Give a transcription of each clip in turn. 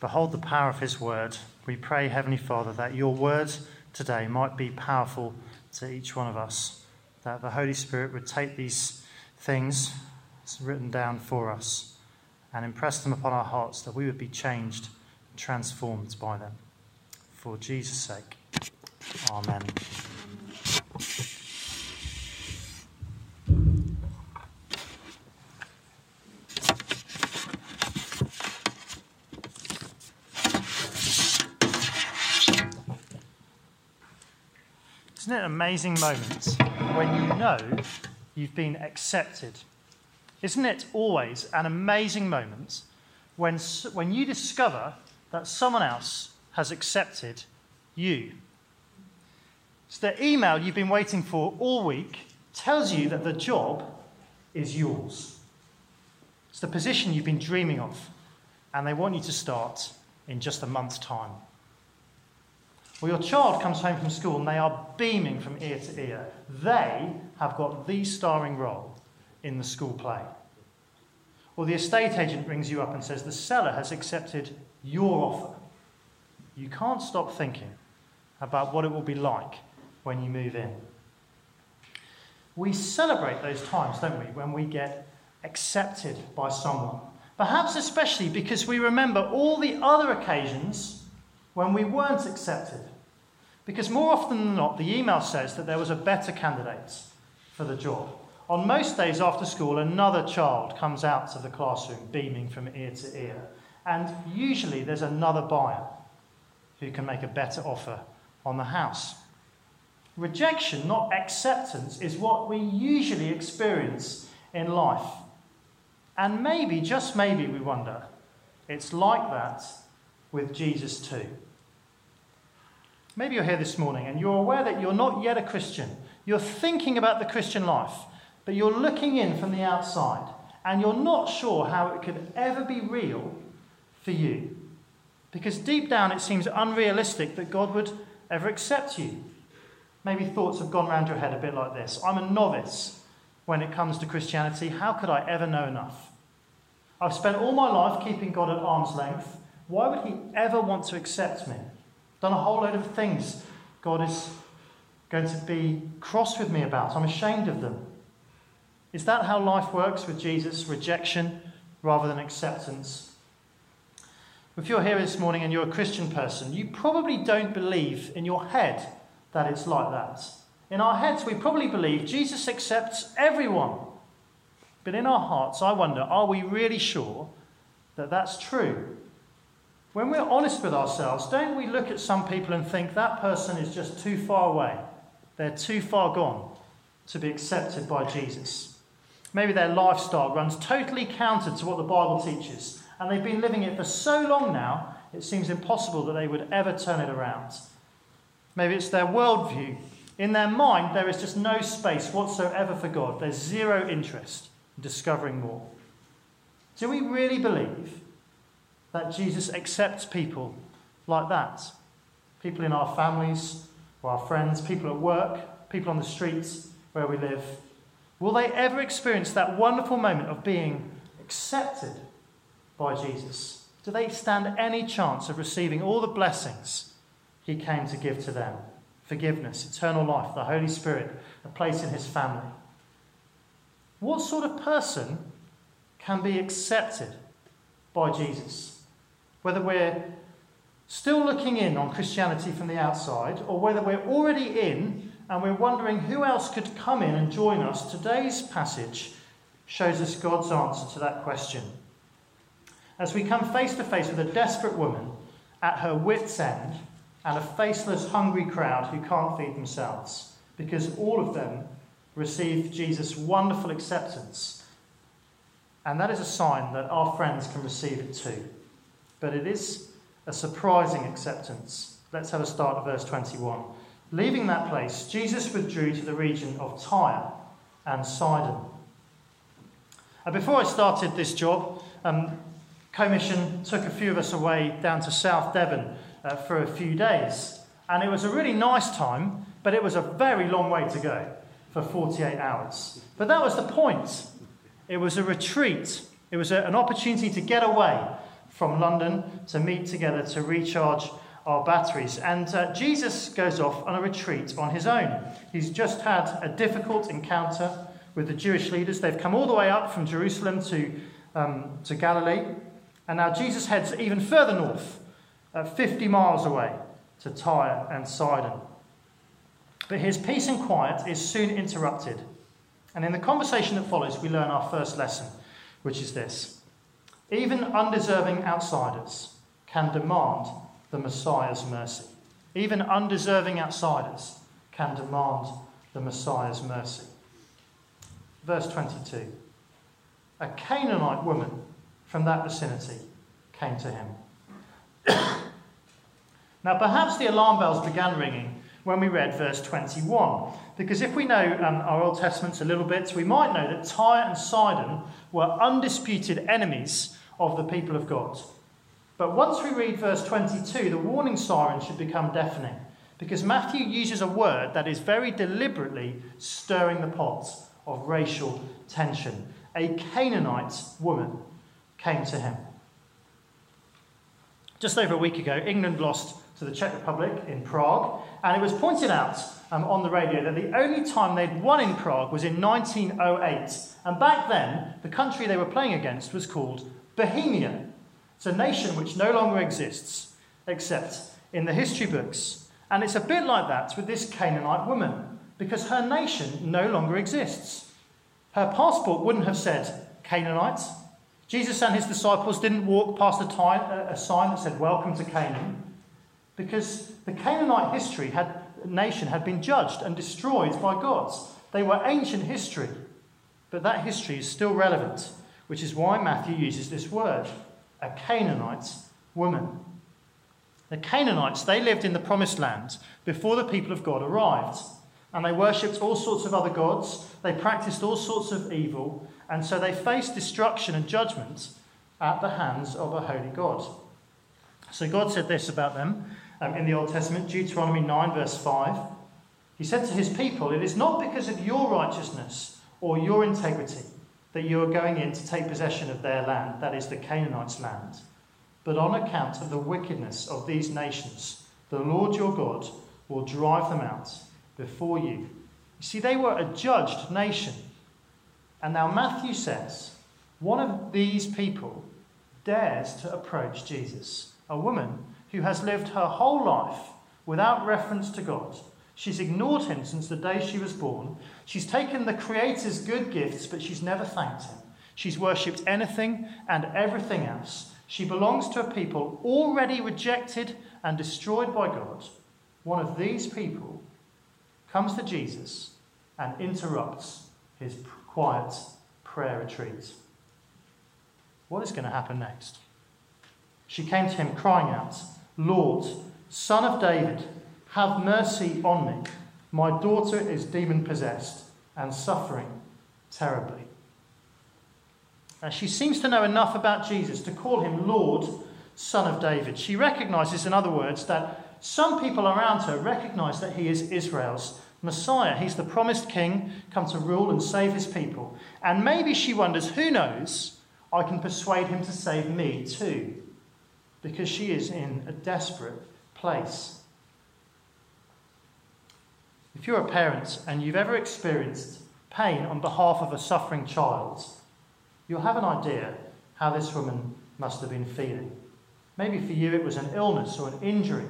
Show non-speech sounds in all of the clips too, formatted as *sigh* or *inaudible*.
behold the power of his word. We pray, Heavenly Father, that your word today might be powerful to each one of us, that the Holy Spirit would take these things written down for us and impress them upon our hearts, that we would be changed and transformed by them. For Jesus' sake. Amen. Isn't it an amazing moment when you know you've been accepted? Isn't it always an amazing moment when, when you discover that someone else has accepted you? So the email you've been waiting for all week tells you that the job is yours. It's the position you've been dreaming of, and they want you to start in just a month's time. Or your child comes home from school and they are beaming from ear to ear. They have got the starring role in the school play. Or the estate agent rings you up and says the seller has accepted your offer. You can't stop thinking about what it will be like when you move in. We celebrate those times, don't we, when we get accepted by someone. Perhaps especially because we remember all the other occasions when we weren't accepted. Because more often than not, the email says that there was a better candidate for the job. On most days after school, another child comes out of the classroom beaming from ear to ear. And usually there's another buyer who can make a better offer on the house. Rejection, not acceptance, is what we usually experience in life. And maybe, just maybe, we wonder, it's like that with Jesus too. Maybe you're here this morning and you're aware that you're not yet a Christian. You're thinking about the Christian life, but you're looking in from the outside and you're not sure how it could ever be real for you. Because deep down it seems unrealistic that God would ever accept you. Maybe thoughts have gone round your head a bit like this I'm a novice when it comes to Christianity. How could I ever know enough? I've spent all my life keeping God at arm's length. Why would He ever want to accept me? Done a whole load of things God is going to be cross with me about. I'm ashamed of them. Is that how life works with Jesus? Rejection rather than acceptance? If you're here this morning and you're a Christian person, you probably don't believe in your head that it's like that. In our heads, we probably believe Jesus accepts everyone. But in our hearts, I wonder are we really sure that that's true? When we're honest with ourselves, don't we look at some people and think that person is just too far away? They're too far gone to be accepted by Jesus. Maybe their lifestyle runs totally counter to what the Bible teaches, and they've been living it for so long now, it seems impossible that they would ever turn it around. Maybe it's their worldview. In their mind, there is just no space whatsoever for God. There's zero interest in discovering more. Do we really believe that Jesus accepts people like that. People in our families, or our friends, people at work, people on the streets where we live. Will they ever experience that wonderful moment of being accepted by Jesus? Do they stand any chance of receiving all the blessings he came to give to them? Forgiveness, eternal life, the Holy Spirit, a place in his family. What sort of person can be accepted by Jesus? Whether we're still looking in on Christianity from the outside or whether we're already in and we're wondering who else could come in and join us, today's passage shows us God's answer to that question. As we come face to face with a desperate woman at her wits' end and a faceless, hungry crowd who can't feed themselves, because all of them receive Jesus' wonderful acceptance. And that is a sign that our friends can receive it too but it is a surprising acceptance. Let's have a start at verse 21. Leaving that place, Jesus withdrew to the region of Tyre and Sidon. And before I started this job, um, Co-Mission took a few of us away down to South Devon uh, for a few days. And it was a really nice time, but it was a very long way to go for 48 hours. But that was the point. It was a retreat, it was a, an opportunity to get away from London to meet together to recharge our batteries. And uh, Jesus goes off on a retreat on his own. He's just had a difficult encounter with the Jewish leaders. They've come all the way up from Jerusalem to, um, to Galilee. And now Jesus heads even further north, uh, 50 miles away, to Tyre and Sidon. But his peace and quiet is soon interrupted. And in the conversation that follows, we learn our first lesson, which is this Even undeserving outsiders can demand the Messiah's mercy. Even undeserving outsiders can demand the Messiah's mercy. Verse 22 A Canaanite woman from that vicinity came to him. *coughs* now, perhaps the alarm bells began ringing when we read verse 21, because if we know um, our Old Testaments a little bit, we might know that Tyre and Sidon were undisputed enemies of the people of God. But once we read verse 22, the warning siren should become deafening because Matthew uses a word that is very deliberately stirring the pot of racial tension. A Canaanite woman came to him. Just over a week ago, England lost to the Czech Republic in Prague, and it was pointed out um, on the radio that the only time they'd won in Prague was in 1908. And back then, the country they were playing against was called Bohemia. It's a nation which no longer exists except in the history books. And it's a bit like that with this Canaanite woman, because her nation no longer exists. Her passport wouldn't have said Canaanite. Jesus and his disciples didn't walk past a, time, a sign that said, Welcome to Canaan, because the Canaanite history had, nation had been judged and destroyed by gods. They were ancient history, but that history is still relevant, which is why Matthew uses this word a Canaanite woman. The Canaanites, they lived in the promised land before the people of God arrived. And they worshipped all sorts of other gods. They practiced all sorts of evil. And so they faced destruction and judgment at the hands of a holy God. So God said this about them um, in the Old Testament, Deuteronomy 9, verse 5. He said to his people, It is not because of your righteousness or your integrity that you are going in to take possession of their land, that is the Canaanites' land. But on account of the wickedness of these nations, the Lord your God will drive them out before you. You see, they were a judged nation. And now Matthew says, one of these people dares to approach Jesus, a woman who has lived her whole life without reference to God She's ignored him since the day she was born. She's taken the Creator's good gifts, but she's never thanked him. She's worshipped anything and everything else. She belongs to a people already rejected and destroyed by God. One of these people comes to Jesus and interrupts his quiet prayer retreat. What is going to happen next? She came to him crying out, Lord, Son of David, have mercy on me. My daughter is demon possessed and suffering terribly. And she seems to know enough about Jesus to call him Lord, Son of David. She recognizes, in other words, that some people around her recognize that he is Israel's Messiah. He's the promised king, come to rule and save his people. And maybe she wonders, who knows, I can persuade him to save me too, because she is in a desperate place. If you're a parent and you've ever experienced pain on behalf of a suffering child, you'll have an idea how this woman must have been feeling. Maybe for you it was an illness or an injury.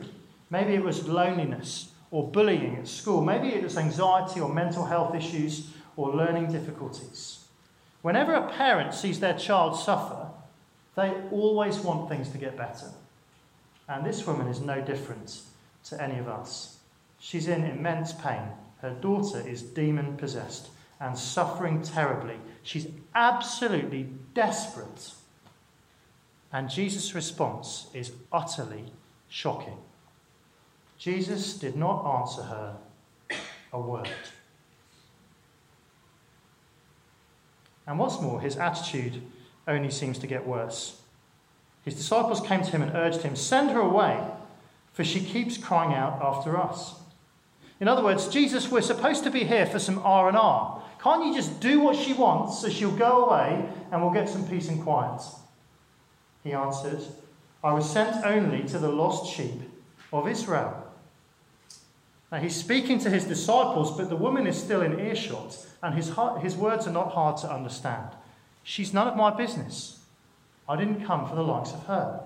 Maybe it was loneliness or bullying at school. Maybe it was anxiety or mental health issues or learning difficulties. Whenever a parent sees their child suffer, they always want things to get better. And this woman is no different to any of us. She's in immense pain. Her daughter is demon possessed and suffering terribly. She's absolutely desperate. And Jesus' response is utterly shocking. Jesus did not answer her a word. And what's more, his attitude only seems to get worse. His disciples came to him and urged him, Send her away, for she keeps crying out after us. In other words, Jesus, we're supposed to be here for some R&R. Can't you just do what she wants so she'll go away and we'll get some peace and quiet? He answered, I was sent only to the lost sheep of Israel. Now he's speaking to his disciples, but the woman is still in earshot, and his, his words are not hard to understand. She's none of my business. I didn't come for the likes of her.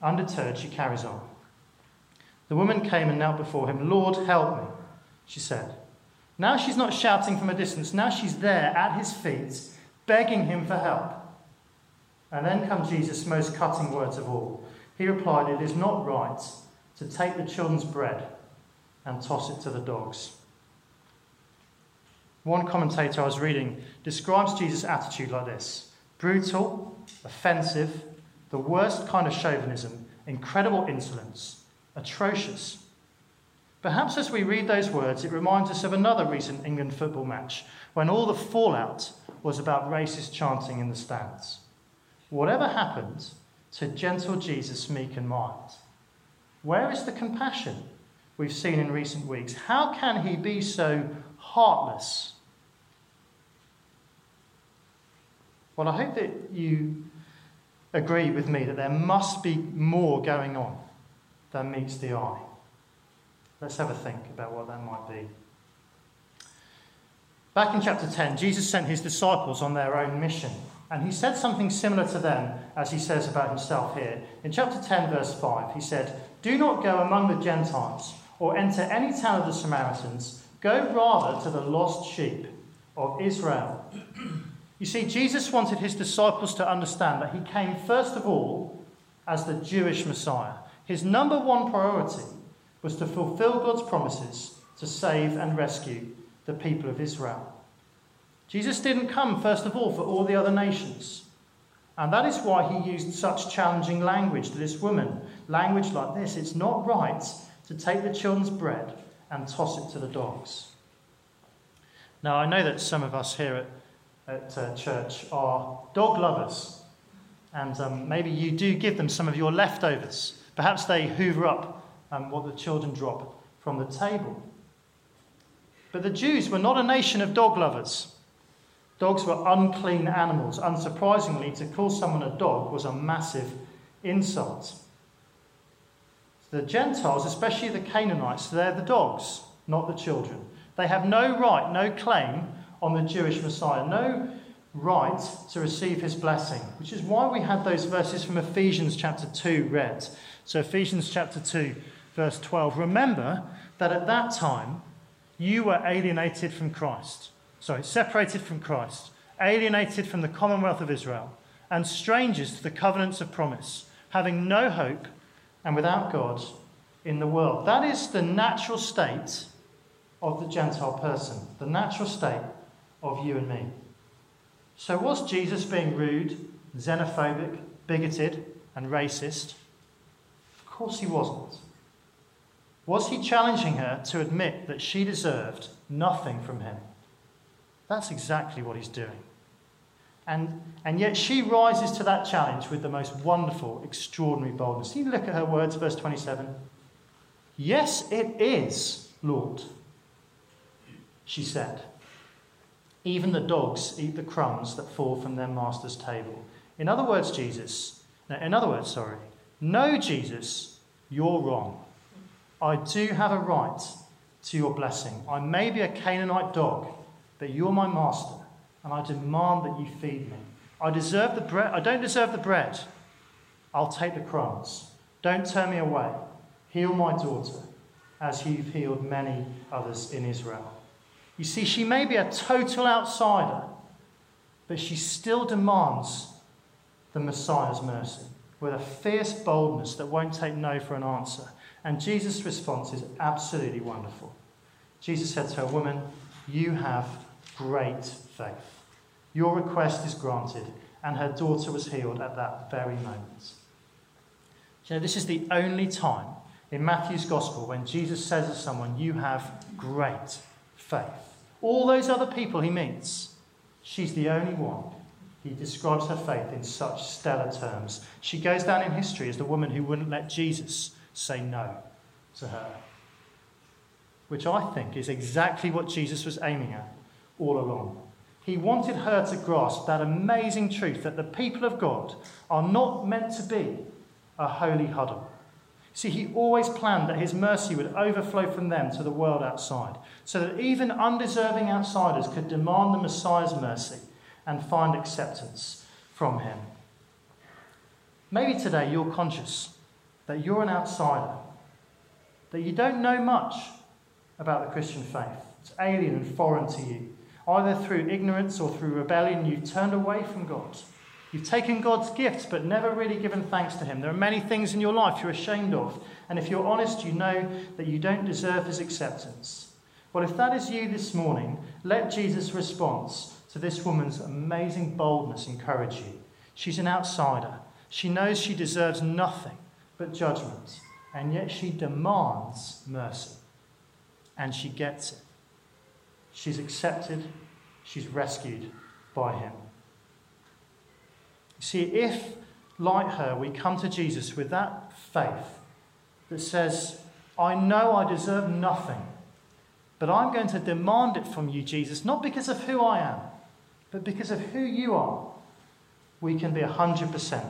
Undeterred, she carries on. The woman came and knelt before him. Lord, help me, she said. Now she's not shouting from a distance. Now she's there at his feet, begging him for help. And then come Jesus' most cutting words of all. He replied, It is not right to take the children's bread and toss it to the dogs. One commentator I was reading describes Jesus' attitude like this brutal, offensive, the worst kind of chauvinism, incredible insolence, atrocious. Perhaps as we read those words, it reminds us of another recent England football match when all the fallout was about racist chanting in the stands. Whatever happened to gentle Jesus, meek and mild? Where is the compassion we've seen in recent weeks? How can he be so heartless? Well, I hope that you agree with me that there must be more going on than meets the eye. Let's have a think about what that might be. Back in chapter 10, Jesus sent his disciples on their own mission. And he said something similar to them as he says about himself here. In chapter 10, verse 5, he said, Do not go among the Gentiles or enter any town of the Samaritans. Go rather to the lost sheep of Israel. You see, Jesus wanted his disciples to understand that he came first of all as the Jewish Messiah. His number one priority was to fulfill God's promises to save and rescue the people of Israel. Jesus didn't come, first of all, for all the other nations. And that is why he used such challenging language to this woman. Language like this it's not right to take the children's bread and toss it to the dogs. Now, I know that some of us here at, at uh, church are dog lovers. And um, maybe you do give them some of your leftovers. Perhaps they hoover up um, what the children drop from the table. But the Jews were not a nation of dog lovers. Dogs were unclean animals. Unsurprisingly, to call someone a dog was a massive insult. The Gentiles, especially the Canaanites, they're the dogs, not the children. They have no right, no claim on the Jewish Messiah, no right to receive his blessing, which is why we had those verses from Ephesians chapter 2 read. So, Ephesians chapter 2, verse 12. Remember that at that time you were alienated from Christ sorry, separated from Christ, alienated from the commonwealth of Israel, and strangers to the covenants of promise, having no hope and without God in the world. That is the natural state of the Gentile person, the natural state of you and me. So, was Jesus being rude, xenophobic, bigoted, and racist? Of course he wasn't. Was he challenging her to admit that she deserved nothing from him? That's exactly what he's doing. And, and yet she rises to that challenge with the most wonderful, extraordinary boldness. You look at her words, verse 27. Yes, it is, Lord, she said. Even the dogs eat the crumbs that fall from their master's table. In other words, Jesus, in other words, sorry, no, Jesus, you're wrong. I do have a right to your blessing. I may be a Canaanite dog, but you're my master, and I demand that you feed me. I deserve the bread. I don't deserve the bread. I'll take the crumbs. Don't turn me away. Heal my daughter, as you've healed many others in Israel. You see, she may be a total outsider, but she still demands the Messiah's mercy with a fierce boldness that won't take no for an answer. And Jesus' response is absolutely wonderful. Jesus said to her, Woman, you have great faith. Your request is granted, and her daughter was healed at that very moment. You know, this is the only time in Matthew's gospel when Jesus says to someone, You have great faith. All those other people he meets, she's the only one. He describes her faith in such stellar terms. She goes down in history as the woman who wouldn't let Jesus say no to her. Which I think is exactly what Jesus was aiming at all along. He wanted her to grasp that amazing truth that the people of God are not meant to be a holy huddle. See, he always planned that his mercy would overflow from them to the world outside, so that even undeserving outsiders could demand the Messiah's mercy and find acceptance from him. Maybe today you're conscious that you're an outsider, that you don't know much about the Christian faith. It's alien and foreign to you. Either through ignorance or through rebellion, you've turned away from God. You've taken God's gifts but never really given thanks to Him. There are many things in your life you're ashamed of. And if you're honest, you know that you don't deserve His acceptance. Well, if that is you this morning, let Jesus' response to this woman's amazing boldness encourage you. She's an outsider. She knows she deserves nothing but judgment, and yet she demands mercy. And she gets it. She's accepted, she's rescued by him. See, if, like her, we come to Jesus with that faith that says, I know I deserve nothing, but I'm going to demand it from you, Jesus, not because of who I am, but because of who you are, we can be 100%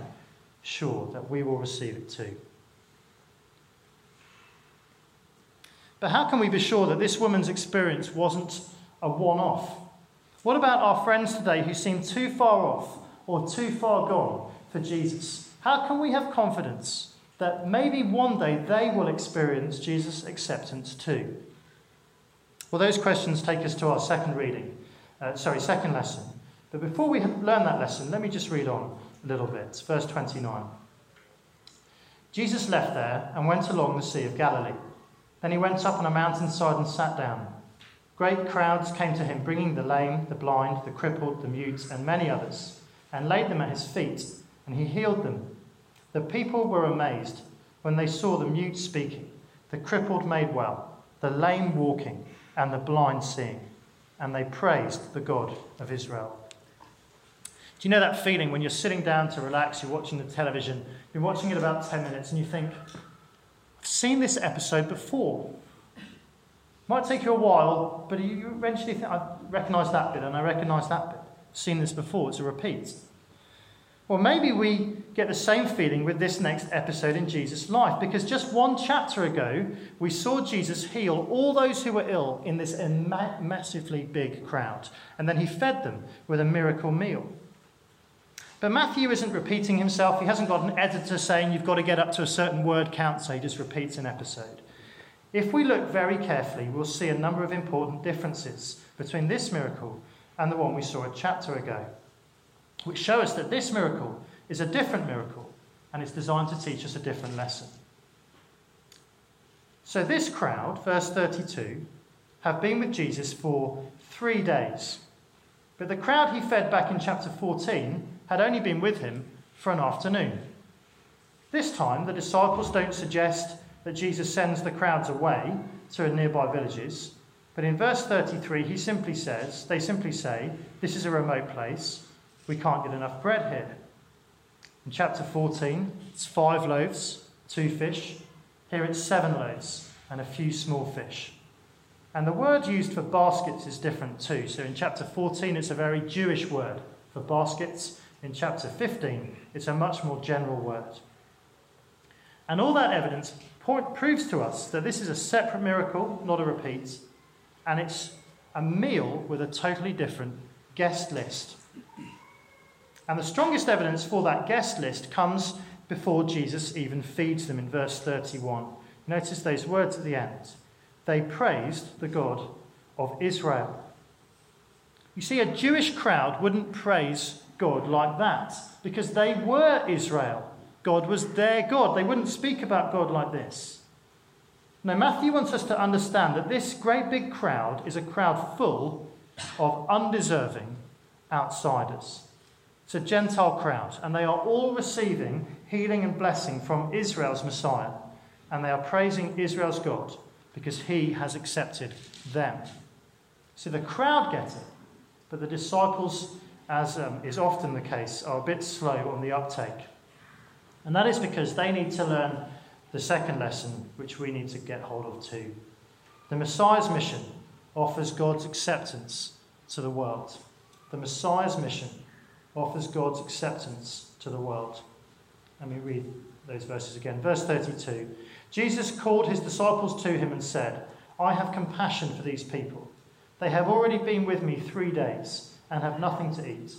sure that we will receive it too. But how can we be sure that this woman's experience wasn't a one off? What about our friends today who seem too far off or too far gone for Jesus? How can we have confidence that maybe one day they will experience Jesus' acceptance too? Well, those questions take us to our second reading, uh, sorry, second lesson. But before we learn that lesson, let me just read on a little bit. Verse 29. Jesus left there and went along the Sea of Galilee. Then he went up on a mountainside and sat down. Great crowds came to him, bringing the lame, the blind, the crippled, the mute, and many others, and laid them at his feet, and he healed them. The people were amazed when they saw the mute speaking, the crippled made well, the lame walking, and the blind seeing, and they praised the God of Israel. Do you know that feeling when you're sitting down to relax, you're watching the television, you're watching it about 10 minutes, and you think, I've seen this episode before. Might take you a while, but you eventually think, I recognise that bit and I recognise that bit. Seen this before, it's a repeat. Well, maybe we get the same feeling with this next episode in Jesus' life, because just one chapter ago, we saw Jesus heal all those who were ill in this massively big crowd, and then he fed them with a miracle meal. But Matthew isn't repeating himself. He hasn't got an editor saying you've got to get up to a certain word count, so he just repeats an episode. If we look very carefully, we'll see a number of important differences between this miracle and the one we saw a chapter ago, which show us that this miracle is a different miracle and it's designed to teach us a different lesson. So, this crowd, verse 32, have been with Jesus for three days. But the crowd he fed back in chapter 14 had only been with him for an afternoon. This time, the disciples don't suggest that Jesus sends the crowds away to nearby villages, but in verse 33, he simply says, they simply say, This is a remote place. We can't get enough bread here. In chapter 14, it's five loaves, two fish. Here it's seven loaves and a few small fish. And the word used for baskets is different too. So in chapter 14, it's a very Jewish word for baskets. In chapter 15, it's a much more general word. And all that evidence proves to us that this is a separate miracle, not a repeat, and it's a meal with a totally different guest list. And the strongest evidence for that guest list comes before Jesus even feeds them in verse 31. Notice those words at the end. They praised the God of Israel. You see, a Jewish crowd wouldn't praise God like that because they were Israel. God was their God. They wouldn't speak about God like this. Now, Matthew wants us to understand that this great big crowd is a crowd full of undeserving outsiders. It's a Gentile crowd, and they are all receiving healing and blessing from Israel's Messiah, and they are praising Israel's God because he has accepted them. So the crowd get it, but the disciples as um, is often the case, are a bit slow on the uptake. And that is because they need to learn the second lesson, which we need to get hold of too. The Messiah's mission offers God's acceptance to the world. the Messiah's mission offers God's acceptance to the world. Let me read those verses again. Verse 32 Jesus called his disciples to him and said, I have compassion for these people. They have already been with me three days and have nothing to eat.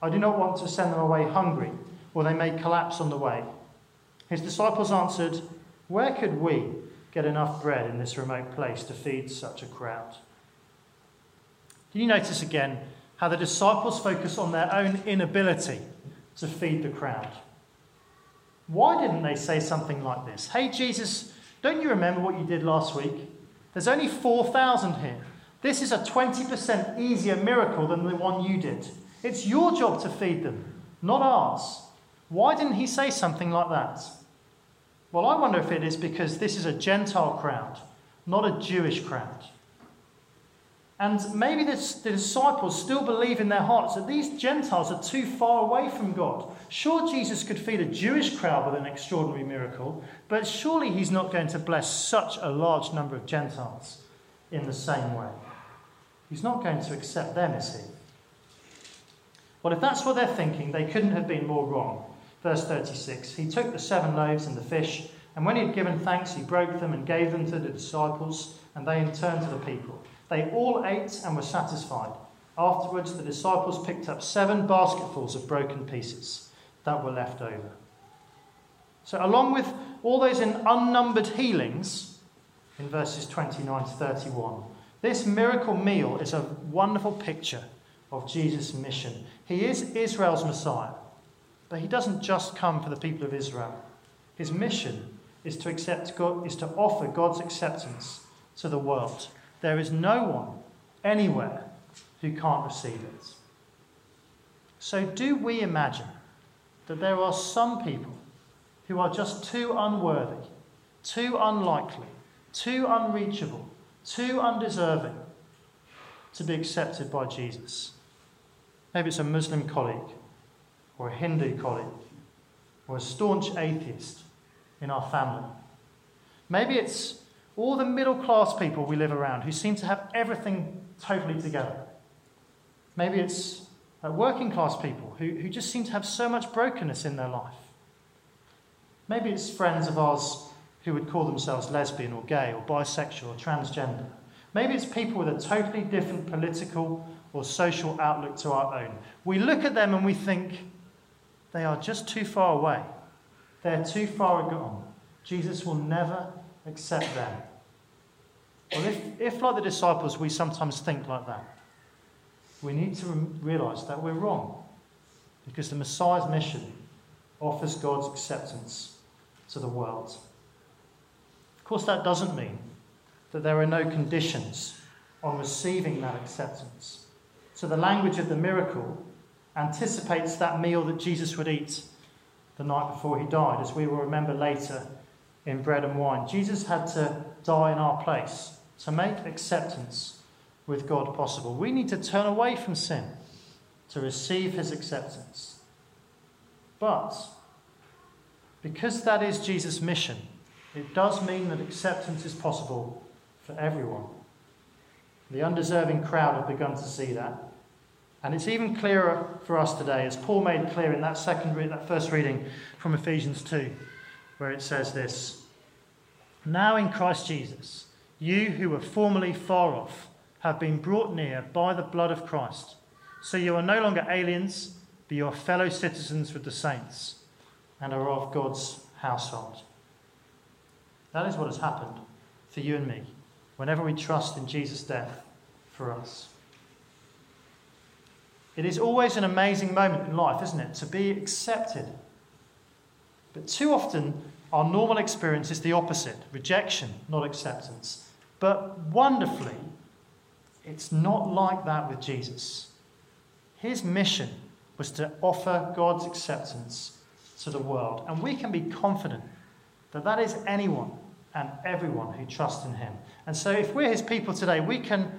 I do not want to send them away hungry, or they may collapse on the way. His disciples answered, Where could we get enough bread in this remote place to feed such a crowd? Did you notice again how the disciples focus on their own inability to feed the crowd? Why didn't they say something like this? Hey, Jesus, don't you remember what you did last week? There's only 4,000 here. This is a 20% easier miracle than the one you did. It's your job to feed them, not ours. Why didn't he say something like that? Well, I wonder if it is because this is a Gentile crowd, not a Jewish crowd. And maybe the, the, disciples still believe in their hearts that these Gentiles are too far away from God. Sure, Jesus could feed a Jewish crowd with an extraordinary miracle, but surely he's not going to bless such a large number of Gentiles in the same way. He's not going to accept them, is he? Well, if that's what they're thinking, they couldn't have been more wrong. Verse 36 He took the seven loaves and the fish, and when he had given thanks, he broke them and gave them to the disciples, and they in turn to the people. They all ate and were satisfied. Afterwards, the disciples picked up seven basketfuls of broken pieces that were left over. So, along with all those in unnumbered healings in verses 29 to 31, this miracle meal is a wonderful picture of Jesus' mission. He is Israel's Messiah, but he doesn't just come for the people of Israel. His mission is to accept God, is to offer God's acceptance to the world. There is no one anywhere who can't receive it. So, do we imagine that there are some people who are just too unworthy, too unlikely, too unreachable, too undeserving to be accepted by Jesus? Maybe it's a Muslim colleague, or a Hindu colleague, or a staunch atheist in our family. Maybe it's all the middle class people we live around who seem to have everything totally together. Maybe it's uh, working class people who, who just seem to have so much brokenness in their life. Maybe it's friends of ours who would call themselves lesbian or gay or bisexual or transgender. Maybe it's people with a totally different political or social outlook to our own. We look at them and we think they are just too far away. They're too far gone. Jesus will never accept them. Well, if, if, like the disciples, we sometimes think like that, we need to realize that we're wrong because the Messiah's mission offers God's acceptance to the world. Of course, that doesn't mean that there are no conditions on receiving that acceptance. So, the language of the miracle anticipates that meal that Jesus would eat the night before he died, as we will remember later in bread and wine. Jesus had to die in our place to make acceptance with God possible. We need to turn away from sin to receive his acceptance. But because that is Jesus' mission, it does mean that acceptance is possible for everyone. The undeserving crowd have begun to see that. And it's even clearer for us today, as Paul made clear in that second that first reading from Ephesians 2 where it says this Now in Christ Jesus, you who were formerly far off have been brought near by the blood of Christ. So you are no longer aliens, but you are fellow citizens with the saints and are of God's household. That is what has happened for you and me whenever we trust in Jesus' death for us. It is always an amazing moment in life, isn't it? To be accepted but too often, our normal experience is the opposite rejection, not acceptance. But wonderfully, it's not like that with Jesus. His mission was to offer God's acceptance to the world. And we can be confident that that is anyone and everyone who trusts in Him. And so, if we're His people today, we can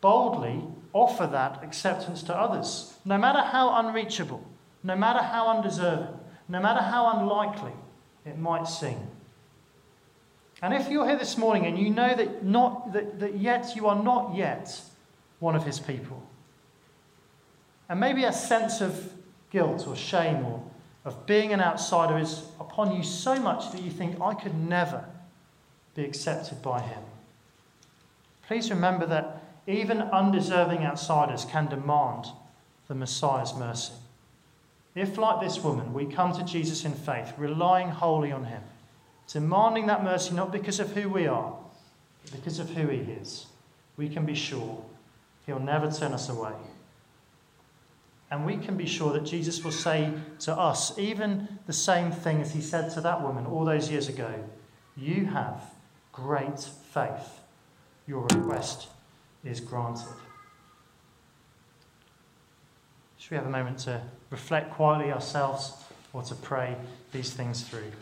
boldly offer that acceptance to others, no matter how unreachable, no matter how undeserving no matter how unlikely it might seem. And if you're here this morning and you know that, not, that, that yet you are not yet one of his people, And maybe a sense of guilt or shame or of being an outsider is upon you so much that you think, I could never be accepted by him. Please remember that even undeserving outsiders can demand the Messiah's mercy. If, like this woman, we come to Jesus in faith, relying wholly on him, demanding that mercy not because of who we are, but because of who he is, we can be sure he'll never turn us away. And we can be sure that Jesus will say to us even the same thing as he said to that woman all those years ago You have great faith. Your request is granted. Should we have a moment to reflect quietly ourselves or to pray these things through?